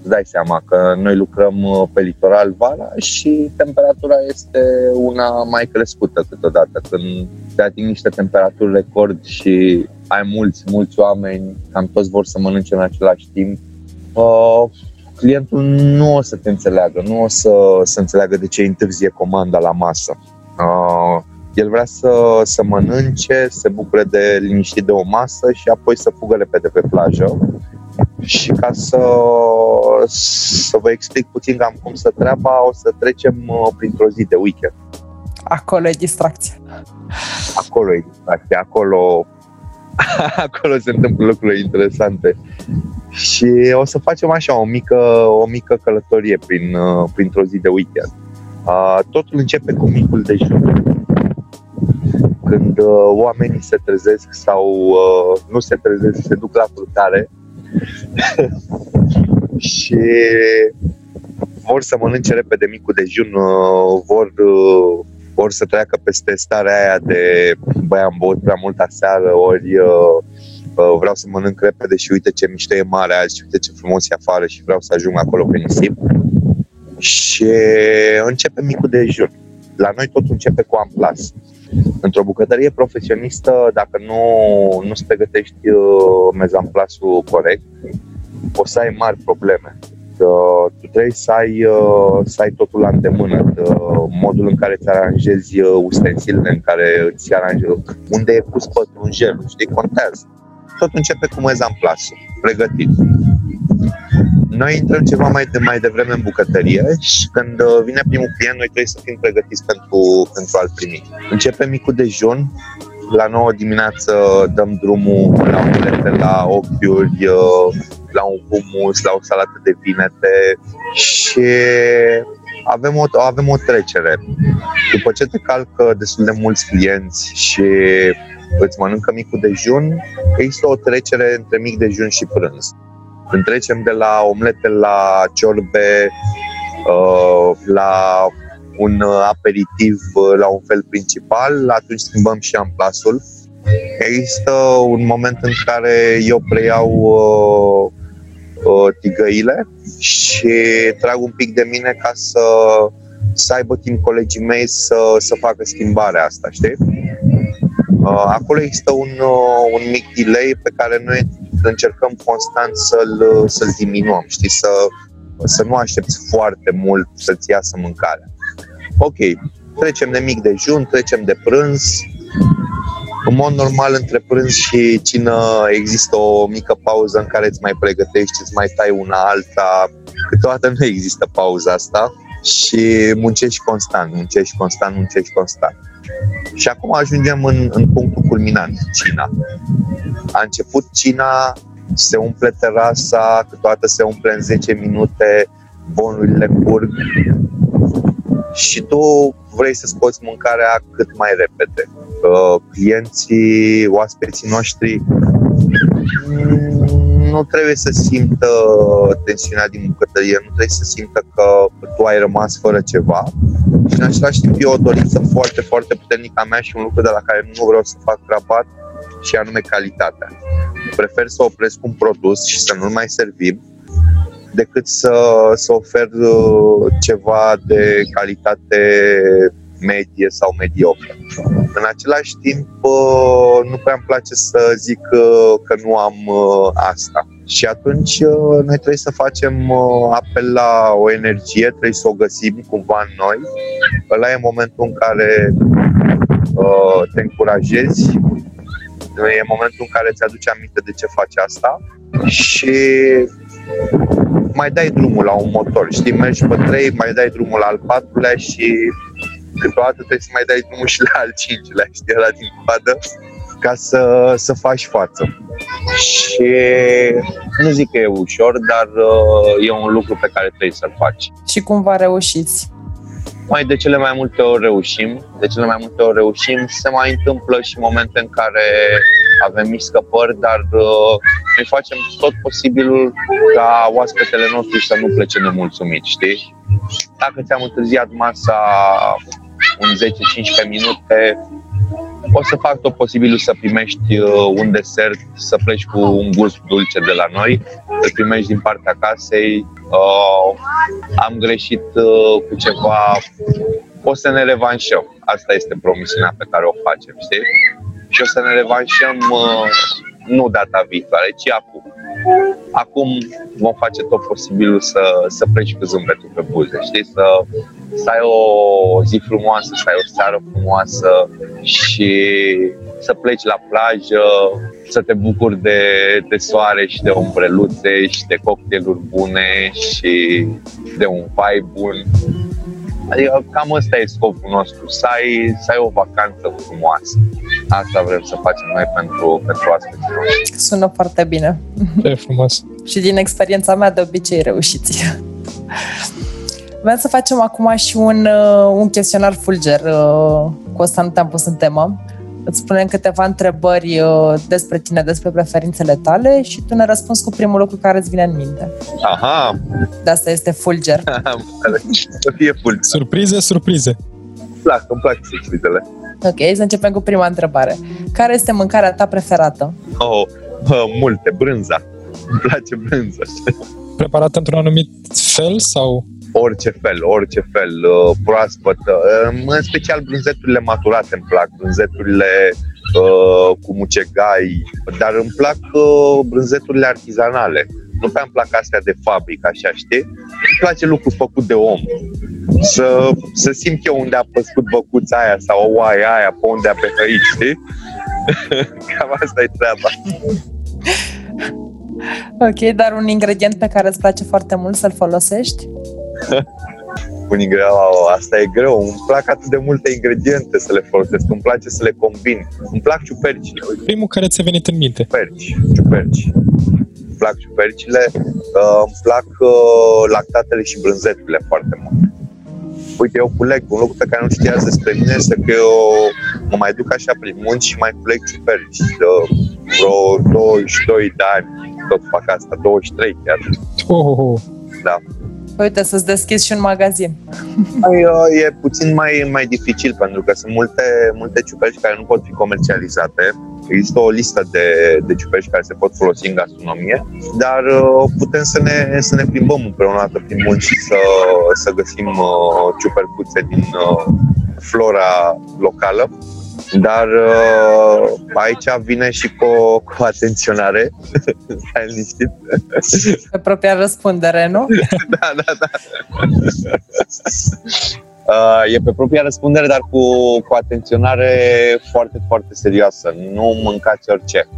îți dai seama că noi lucrăm pe litoral vara și temperatura este una mai crescută câteodată. Când te ating niște temperaturi record și ai mulți, mulți oameni, cam toți vor să mănânce în același timp, uh, clientul nu o să te înțeleagă, nu o să, să înțeleagă de ce întârzie comanda la masă. Uh, el vrea să, să mănânce, să se bucure de liniștit de o masă și apoi să fugă repede pe plajă. Și ca să, să vă explic puțin cam cum să treaba, o să trecem uh, printr-o zi de weekend. Acolo e distracția. Acolo e distracția, acolo <laughs> acolo se întâmplă lucruri interesante. Și o să facem așa o mică, o mică călătorie prin, uh, printr-o zi de weekend. Uh, totul începe cu micul dejun. Când uh, oamenii se trezesc sau nu se trezesc, se duc la frutare <laughs> și vor să mănânce repede micul dejun, vor ori să treacă peste starea aia de băi, am băut prea mult aseară, ori uh, uh, vreau să mănânc repede și uite ce mișto e mare azi și uite ce frumos e afară și vreau să ajung acolo pe nisip. Și începe micul dejun. La noi totul începe cu amplas. Într-o bucătărie profesionistă, dacă nu, nu-ți pregătești uh, mezamplasul corect, o să ai mari probleme. Uh, tu trebuie să ai, uh, să ai totul la îndemână, uh, modul în care îți aranjezi uh, ustensilele, în care îți aranjezi, unde e pus pătrunjelul, știi, contează. Tot începe cu mezamplasul, pregătit. Noi intrăm ceva mai, de, mai devreme în bucătărie și când uh, vine primul client, noi trebuie să fim pregătiți pentru, pentru a-l primi. Începe micul dejun, la 9 dimineață dăm drumul la omlete, la ochiuri, uh, la un hummus, la o salată de vinete și avem o, avem o trecere. După ce te calcă destul de mulți clienți și îți mănâncă micul dejun, există o trecere între mic dejun și prânz. Când trecem de la omlete la ciorbe, uh, la un aperitiv, uh, la un fel principal, atunci schimbăm și amplasul. Există un moment în care eu preiau uh, uh, tigăile și trag un pic de mine ca să, să aibă timp colegii mei să, să facă schimbarea asta, știi? Uh, acolo există un, uh, un mic delay pe care noi încercăm constant să-l, să-l diminuăm, știi, să, să nu aștepți foarte mult să-ți iasă mâncarea. Ok, trecem de mic dejun, trecem de prânz. În mod normal, între prânz și cină există o mică pauză în care îți mai pregătești, îți mai tai una alta. Câteodată nu există pauza asta și muncești constant, muncești constant, muncești constant. Și acum ajungem în, în punctul culminant, cina. A început cina, se umple terasa, câteodată se umple în 10 minute, bonurile curg și tu vrei să scoți mâncarea cât mai repede. Clienții, oaspeții noștri nu trebuie să simtă tensiunea din bucătărie, nu trebuie să simtă că tu ai rămas fără ceva. Și în același timp e o dorință foarte, foarte puternică a mea și un lucru de la care nu vreau să fac rabat și anume calitatea. Prefer să opresc un produs și să nu-l mai servim decât să, să ofer uh, ceva de calitate medie sau mediocră. În același timp, uh, nu prea îmi place să zic uh, că nu am asta. Și atunci noi trebuie să facem apel la o energie, trebuie să o găsim cumva în noi. Ăla e momentul în care te încurajezi, e momentul în care îți aduce aminte de ce faci asta și mai dai drumul la un motor, știi, mergi pe 3, mai dai drumul la al patrulea și câteodată trebuie să mai dai drumul și la al cincilea, știi, la din coadă, ca să, să faci față. Și nu zic că e ușor, dar uh, e un lucru pe care trebuie să-l faci. Și cum va reușiți? Mai de cele mai multe ori reușim, de cele mai multe ori reușim, se mai întâmplă și momente în care avem mici scăpări, dar uh, noi facem tot posibilul ca oaspetele nostru să nu plece nemulțumit, știi? Dacă ți-am întârziat masa un 10-15 minute, o să fac tot posibilul să primești uh, un desert, să pleci cu un gust dulce de la noi, să primești din partea casei. Uh, am greșit uh, cu ceva, o să ne revanșăm. Asta este promisiunea pe care o facem, știi? Și o să ne revanșăm uh, nu data viitoare, ci acum. Acum vom face tot posibilul să, să pleci cu zâmbetul pe buze, știi? Să, să ai o zi frumoasă, să ai o seară frumoasă și să pleci la plajă, să te bucuri de, de soare și de umbreluțe și de cocktailuri bune și de un vibe bun. Adică cam ăsta e scopul nostru, să ai, să ai o vacanță frumoasă. Asta vrem să facem noi pentru, pentru aspeții noștri. Sună foarte bine. E frumos. și din experiența mea de obicei reușiți. Vreau să facem acum și un, uh, un chestionar fulger. Uh, cu asta nu te-am pus în temă. Îți spunem câteva întrebări uh, despre tine, despre preferințele tale și tu ne răspunzi cu primul lucru care îți vine în minte. Aha! De asta este fulger. <laughs> să fie fulger. Surprize, surprize. Îmi plac, îmi plac surprizele. Ok, să începem cu prima întrebare. Care este mâncarea ta preferată? Oh, oh multe, brânza. Îmi place brânza. Preparată într-un anumit fel sau? orice fel, orice fel, uh, proaspătă. Uh, în special brânzeturile maturate îmi plac, brânzeturile uh, cu mucegai, dar îmi plac uh, brânzeturile artizanale. Nu prea îmi plac astea de fabrică, așa, știi? Îmi place lucru făcut de om. Să, să simt eu unde a păscut băcuța aia sau oaia aia, pe unde a pehăit, știi? <laughs> Cam asta e treaba. Ok, dar un ingredient pe care îți place foarte mult să-l folosești? <laughs> un ingredient, asta e greu. Îmi plac atât de multe ingrediente să le folosesc, îmi place să le combin. Îmi plac ciupercile. Primul care ți-a venit în minte? Ciuperci, ciuperci. Îmi plac ciupercile, uh, îmi plac uh, lactatele și brânzeturile foarte mult. Uite, eu culeg, un lucru pe care nu știați despre mine este că eu mă mai duc așa prin munți și mai culeg ciuperci. De vreo 22 de ani tot fac asta, 23 chiar. Oh, oh, oh. Da. Uite, să-ți deschizi și un magazin. E puțin mai, mai dificil pentru că sunt multe, multe ciuperci care nu pot fi comercializate. Există o listă de, de ciuperci care se pot folosi în gastronomie, dar uh, putem să ne, să ne plimbăm împreună prin munci și să, să găsim uh, ciupercuțe din uh, flora locală dar uh, aici vine și cu, cu atenționare. <laughs> Stai liniștit. Pe propria răspundere, nu? <laughs> da, da, da. <laughs> Uh, e pe propria răspundere, dar cu, cu atenționare foarte, foarte serioasă. Nu mâncați orice.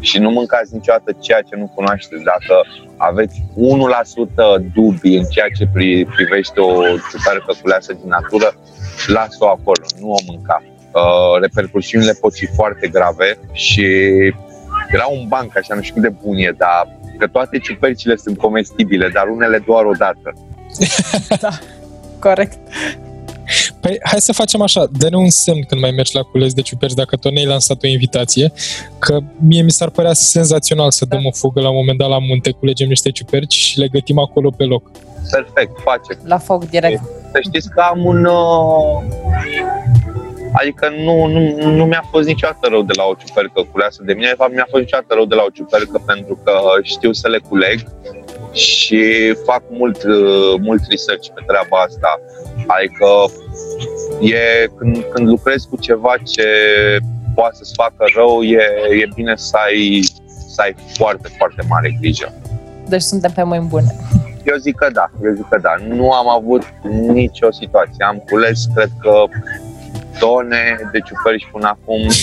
Și nu mâncați niciodată ceea ce nu cunoașteți. Dacă aveți 1% dubii în ceea ce privește o ciupercă culeasă din natură, lasă-o acolo, nu o mânca uh, repercursiunile pot fi foarte grave și era un banc, așa, nu știu cât de bun e, dar că toate ciupercile sunt comestibile, dar unele doar o dată. <laughs> da, corect. Păi hai să facem așa, dă-ne un semn când mai mergi la cules de ciuperci, dacă tot ne-ai lansat o invitație, că mie mi s-ar părea senzațional să dăm o fugă la un moment dat la munte, culegem niște ciuperci și le gătim acolo pe loc. Perfect, face. La foc direct. Să știți că am un, uh, Adică nu, nu, nu mi-a fost niciodată rău de la o ciupercă culeasă de mine, de fapt mi-a fost niciodată rău de la o ciupercă pentru că știu să le culeg și fac mult, mult research pe treaba asta. Adică e, când, când lucrezi cu ceva ce poate să-ți facă rău, e, e bine să ai, să ai foarte, foarte mare grijă. Deci suntem pe mâini bune. Eu zic că da, eu zic că da. Nu am avut nicio situație. Am cules, cred că tone de ciuperci până acum. <laughs>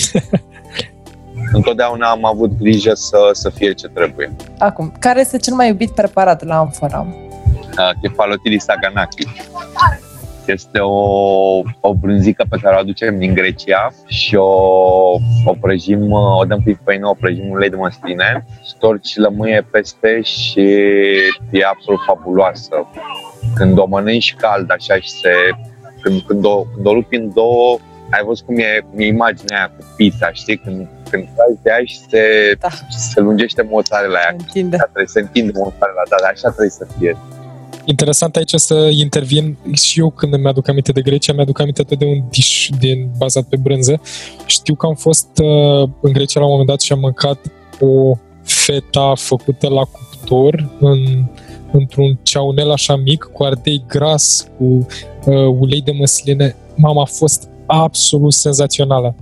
Întotdeauna am avut grijă să, să fie ce trebuie. Acum, care este cel mai iubit preparat la Amfora? Uh, Kefalotiris saganaki. Este o, o brânzică pe care o aducem din Grecia și o, o prăjim, o dăm pe făină, o prăjim ulei de măsline, storci lămâie peste și e absolut fabuloasă. Când o mănânci cald așa și se când, când, o, când o lupi în două, ai văzut cum e, cum e imaginea aia cu pizza, știi? Când, când faci de aia și se, da. se lungește mozzarella aia. Întinde. Așa trebuie, se întinde mozzarella, da, dar așa trebuie să fie. Interesant aici să intervin și eu când îmi aduc aminte de Grecia, mi-aduc aminte tot de un dish din, bazat pe brânză. Știu că am fost uh, în Grecia la un moment dat și am mâncat o feta făcută la cuptor în într-un ceaunel așa mic, cu ardei gras, cu uh, ulei de măsline. Mama a fost absolut senzațională.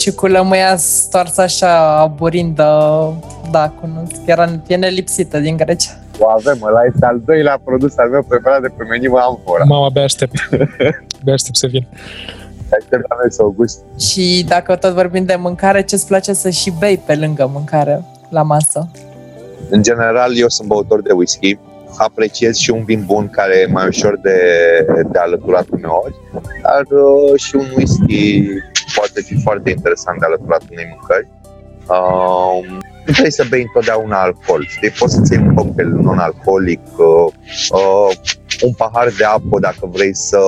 Și cu lămâia stoarsă așa aburindă, da, cunosc. Era e nelipsită din Grecia. O avem, ăla este al doilea produs al meu preferat de pe meniu Amfora. Mama, abia aștept. <laughs> abia aștept să vin. Aștept la noi să o gust. Și dacă tot vorbim de mâncare, ce-ți place să și bei pe lângă mâncare, la masă? În general, eu sunt băutor de whisky apreciez și un vin bun care e mai ușor de, de alăturat uneori, dar uh, și un whisky poate fi foarte interesant de alăturat unei mâncări. Uh, nu trebuie să bei întotdeauna alcool, știi? Poți să-ți iei un cocktail non-alcoolic, uh, uh, un pahar de apă dacă vrei să...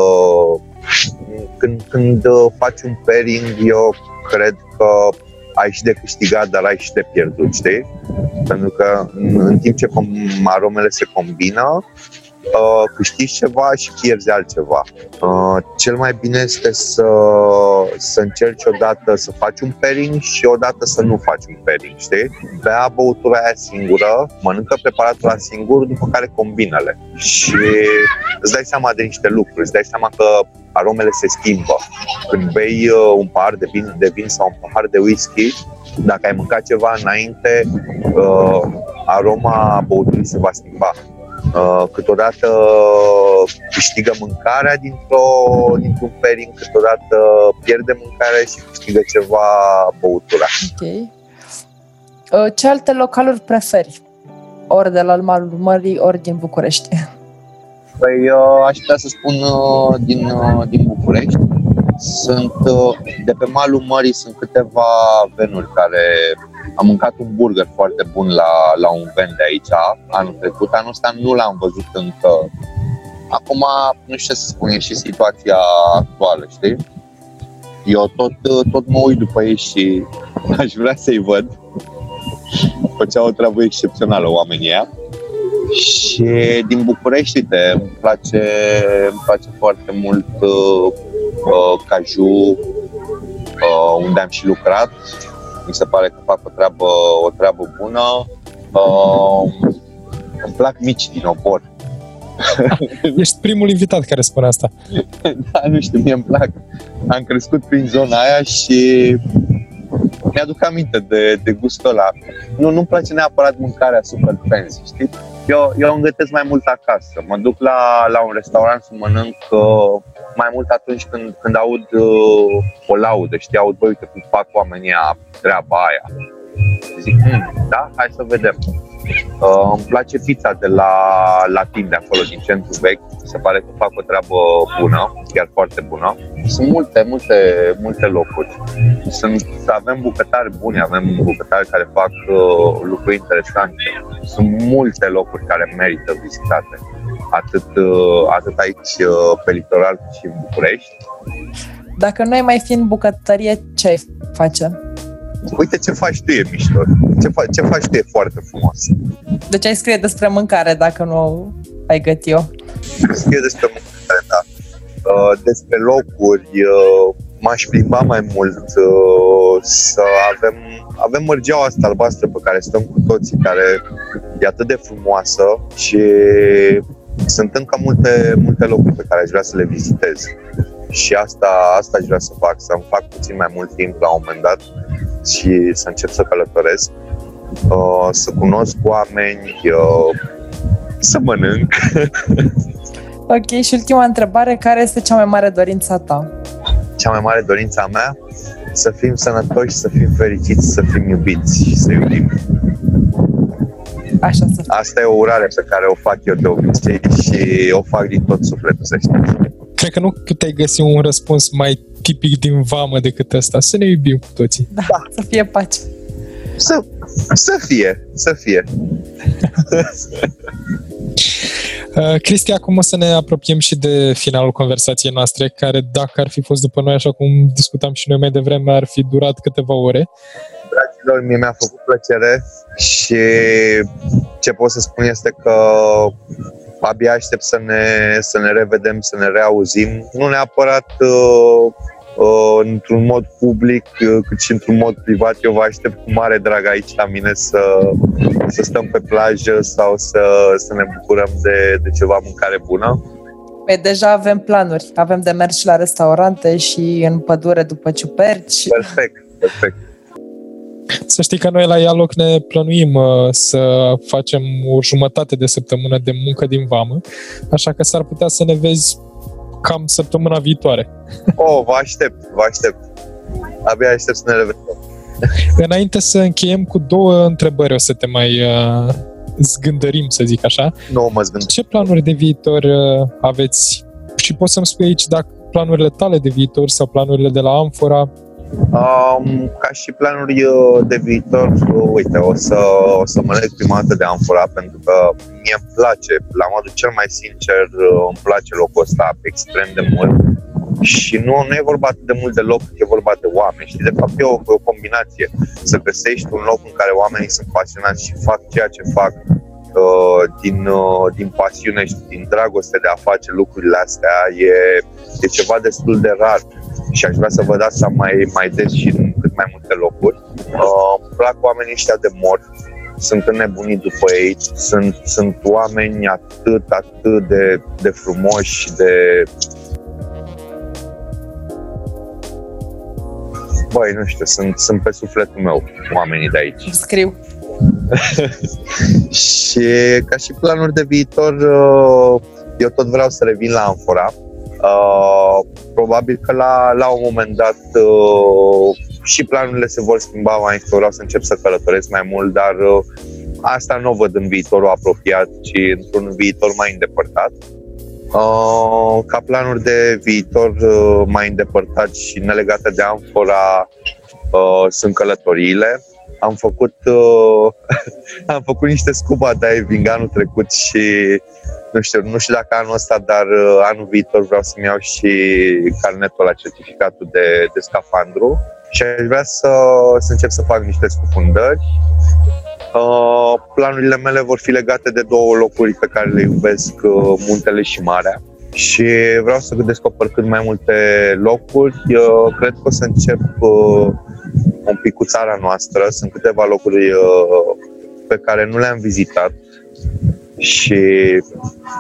Când, când uh, faci un pairing, eu cred că ai și de câștigat, dar ai și de pierdut, știi? Pentru că în timp ce aromele se combină, uh, câștigi ceva și pierzi altceva. Uh, cel mai bine este să, să încerci odată să faci un pairing și odată să nu faci un pairing, știi? Bea băutura aia singură, mănâncă preparatul la singur, după care combinele. Și îți dai seama de niște lucruri, îți dai seama că aromele se schimbă. Când bei uh, un pahar de vin, de vin sau un pahar de whisky, dacă ai mâncat ceva înainte, uh, aroma băuturii se va schimba. Uh, câteodată câștigă mâncarea dintr-o, dintr-un pairing, câteodată pierde mâncarea și câștigă ceva băutura. Ok. Uh, ce alte localuri preferi? Ori de la malul mării, ori din București? Păi aș putea să spun din, din București. Sunt de pe malul mării sunt câteva venuri care am mâncat un burger foarte bun la, la un vend de aici anul trecut. Anul ăsta nu l-am văzut încă. Acum, nu știu ce să spun, e și situația actuală, știi? Eu tot, tot mă uit după ei și <laughs> aș vrea să-i văd. Făceau o treabă excepțională oamenii ăia. Și din București, uite, îmi place, îmi place foarte mult uh, uh, Caju, uh, unde am și lucrat mi se pare că fac o treabă, o treabă bună. Uh, îmi plac mici din opor. <laughs> Ești primul invitat care spune asta. <laughs> da, nu știu, mie îmi plac. Am crescut prin zona aia și mi-aduc aminte de, de gustul ăla. Nu, nu-mi place neapărat mâncarea super fancy, știi? Eu, eu îmi gătesc mai mult acasă. Mă duc la, la un restaurant să mănânc uh, mai mult atunci când, când aud uh, o laudă, știi, aud, băi, uite cum fac oamenii treaba aia. Zic, hm, da, hai să vedem. Uh, îmi place pizza de la Latin de acolo, din centru vechi. Se pare că fac o treabă bună, chiar foarte bună. Sunt multe, multe, multe locuri. Sunt, avem bucătari buni, avem bucătari care fac uh, lucruri interesante. Sunt multe locuri care merită vizitate atât, uh, atât aici uh, pe litoral cât și în București. Dacă noi mai fi în bucătărie, ce ai face? Uite ce faci tu e mișto. Ce, fa- ce faci tu e foarte frumos. Deci ai scrie despre mâncare dacă nu ai găti eu. Scrie despre mâncare, da. Uh, despre locuri, uh, m-aș plimba mai mult uh, să avem, avem mărgeaua asta albastră pe care stăm cu toții, care e atât de frumoasă și sunt încă multe, multe locuri pe care aș vrea să le vizitez. Și asta, asta aș vrea să fac, să-mi fac puțin mai mult timp la un moment dat și să încep să călătoresc, uh, să cunosc oameni, uh, să mănânc. <laughs> ok, și ultima întrebare, care este cea mai mare dorința ta? Cea mai mare dorința a mea? Să fim sănătoși, să fim fericiți, să fim iubiți și să iubim. Așa să Asta e o urare pe care o fac eu de obicei și o fac din tot sufletul, să știți. Cred că nu puteai găsi un răspuns mai tipic din vamă decât ăsta. Să ne iubim cu toții. Da, da. să fie pace. Să, să fie, să fie. <laughs> Uh, Cristi, acum o să ne apropiem și de finalul conversației noastre, care dacă ar fi fost după noi, așa cum discutam și noi mai devreme, ar fi durat câteva ore. Dragilor, mie mi-a făcut plăcere și ce pot să spun este că abia aștept să ne, să ne revedem, să ne reauzim, nu neapărat uh, uh, într-un mod public, uh, cât și într-un mod privat. Eu vă aștept cu mare drag aici la mine să, să stăm pe plajă sau să, să ne bucurăm de, de ceva mâncare bună. Păi deja avem planuri. Avem de mers și la restaurante și în pădure după ciuperci. Perfect, perfect. Să știi că noi la Ialoc ne plănuim uh, să facem o jumătate de săptămână de muncă din vamă, așa că s-ar putea să ne vezi cam săptămâna viitoare. Oh, vă aștept, vă aștept. Abia aștept să ne revedem. Înainte să încheiem cu două întrebări, o să te mai uh, zgândărim, să zic așa. Nu mă zgândesc. Ce planuri de viitor uh, aveți? Și poți să-mi spui aici dacă planurile tale de viitor sau planurile de la Amfora Um, ca și planuri uh, de viitor, uh, uite, o să, o să mă leg prima dată de Amfora pentru că mie îmi place, la modul cel mai sincer, uh, îmi place locul ăsta extrem de mult. Și nu, nu e vorba atât de mult de loc, e vorba de oameni și de fapt e o, o combinație. Să găsești un loc în care oamenii sunt pasionați și fac ceea ce fac uh, din, uh, din pasiune și din dragoste de a face lucrurile astea e, e ceva destul de rar și aș vrea să vă dați mai, mai des și în cât mai multe locuri. Uh, îmi plac oamenii ăștia de mor, sunt înnebunit după ei, sunt, sunt oameni atât, atât de, de frumoși și de băi, nu știu, sunt, sunt pe sufletul meu oamenii de aici. Scriu. <laughs> și ca și planuri de viitor, uh, eu tot vreau să revin la Amfora. Uh, probabil că la, la un moment dat uh, și planurile se vor schimba mai încolo, vreau să încep să călătoresc mai mult, dar asta nu o văd în viitorul apropiat, ci într-un viitor mai îndepărtat. Uh, ca planuri de viitor uh, mai îndepărtat și nelegate de amfora uh, sunt călătoriile. Am făcut, <laughs> am făcut niște scuba diving anul trecut și nu știu, nu știu dacă anul ăsta, dar anul viitor vreau să-mi iau și carnetul la certificatul de, de scafandru și aș vrea să, să încep să fac niște scufundări Uh, planurile mele vor fi legate de două locuri pe care le iubesc, uh, muntele și marea. Și vreau să descoper cât mai multe locuri. Eu cred că o să încep uh, un pic cu țara noastră. Sunt câteva locuri pe care nu le-am vizitat și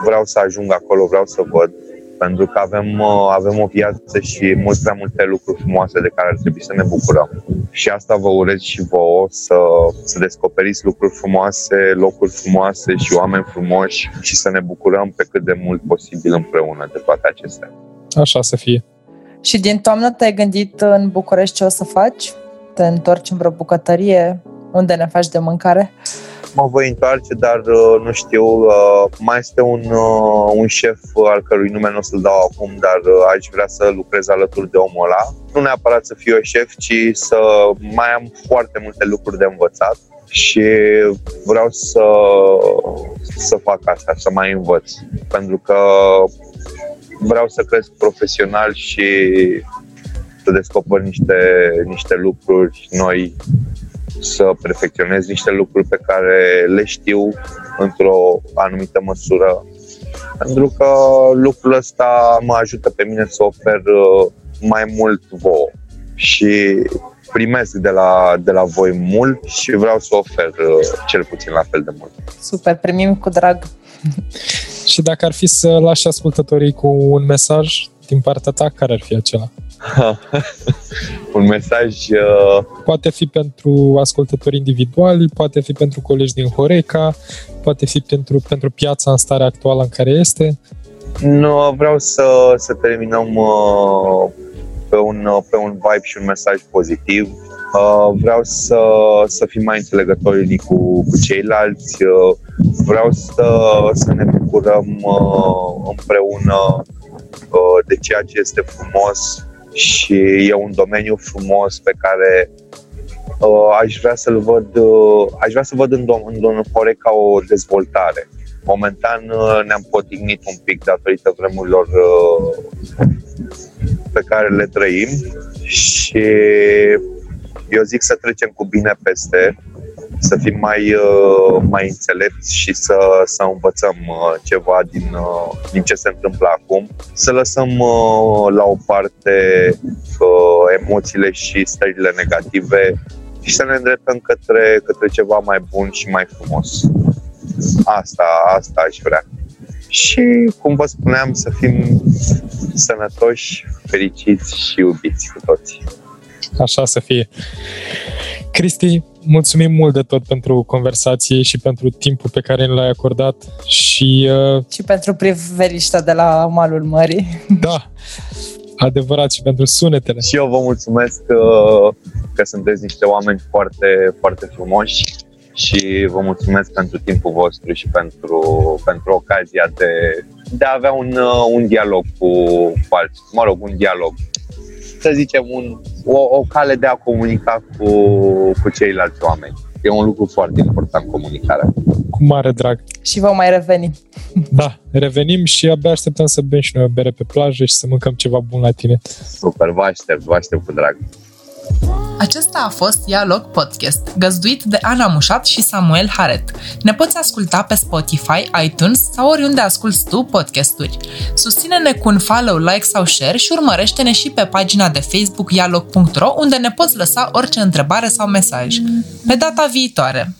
vreau să ajung acolo, vreau să văd pentru că avem, uh, avem o viață și mult prea multe lucruri frumoase de care ar trebui să ne bucurăm. Și asta vă urez și vouă să, să descoperiți lucruri frumoase, locuri frumoase și oameni frumoși și să ne bucurăm pe cât de mult posibil împreună de toate acestea. Așa să fie. Și din toamnă te-ai gândit în București ce o să faci? Te întorci în vreo bucătărie? Unde ne faci de mâncare? Mă voi întoarce, dar uh, nu știu, uh, mai este un, uh, un șef al cărui nume nu o să-l dau acum, dar aș vrea să lucrez alături de omul ăla. Nu neapărat să fiu șef, ci să mai am foarte multe lucruri de învățat și vreau să, să fac asta, să mai învăț. Pentru că vreau să cresc profesional și să descoper niște, niște lucruri noi să perfecționez niște lucruri pe care le știu într-o anumită măsură. Pentru că lucrul ăsta mă ajută pe mine să ofer uh, mai mult vouă și primesc de la, de la voi mult și vreau să ofer uh, cel puțin la fel de mult. Super, primim cu drag. și dacă ar fi să lași ascultătorii cu un mesaj din partea ta, care ar fi acela? <laughs> un mesaj... Uh... Poate fi pentru ascultători individuali, poate fi pentru colegi din Horeca, poate fi pentru, pentru piața în starea actuală în care este. Nu, vreau să, să terminăm uh, pe, un, uh, pe un vibe și un mesaj pozitiv. Uh, vreau să, să fim mai înțelegători cu, cu ceilalți. Uh, vreau să, să ne bucurăm uh, împreună uh, de ceea ce este frumos și e un domeniu frumos pe care uh, aș vrea să-l văd, uh, aș vrea să văd în, dom- în, în Horeca o dezvoltare. Momentan uh, ne-am potignit un pic datorită vremurilor uh, pe care le trăim și eu zic să trecem cu bine peste să fim mai, uh, mai înțelepți și să, să învățăm uh, ceva din, uh, din ce se întâmplă acum, să lăsăm la o parte emoțiile și stările negative și să ne îndreptăm către, către ceva mai bun și mai frumos. Asta, asta aș vrea. Și, cum vă spuneam, să fim sănătoși, fericiți și iubiți cu toții. Așa să fie. Cristi, mulțumim mult de tot pentru conversație și pentru timpul pe care l-ai acordat și... Uh, și pentru priveliștea de la malul mării. Da, adevărat și pentru sunetele. Și eu vă mulțumesc că, că sunteți niște oameni foarte, foarte frumoși și vă mulțumesc pentru timpul vostru și pentru, pentru ocazia de, de a avea un, un dialog cu, cu alții. Mă rog, un dialog să zicem, un, o, o cale de a comunica cu, cu ceilalți oameni. E un lucru foarte important, comunicarea. Cu mare drag. Și vom mai reveni. Da, revenim și abia așteptăm să bem și noi o bere pe plajă și să mâncăm ceva bun la tine. Super, vă aștept, vă aștept cu drag. Acesta a fost Dialog Podcast, găzduit de Ana Mușat și Samuel Haret. Ne poți asculta pe Spotify, iTunes sau oriunde asculti tu podcasturi. Susține-ne cu un follow, like sau share și urmărește-ne și pe pagina de Facebook dialog.ro unde ne poți lăsa orice întrebare sau mesaj. Pe data viitoare!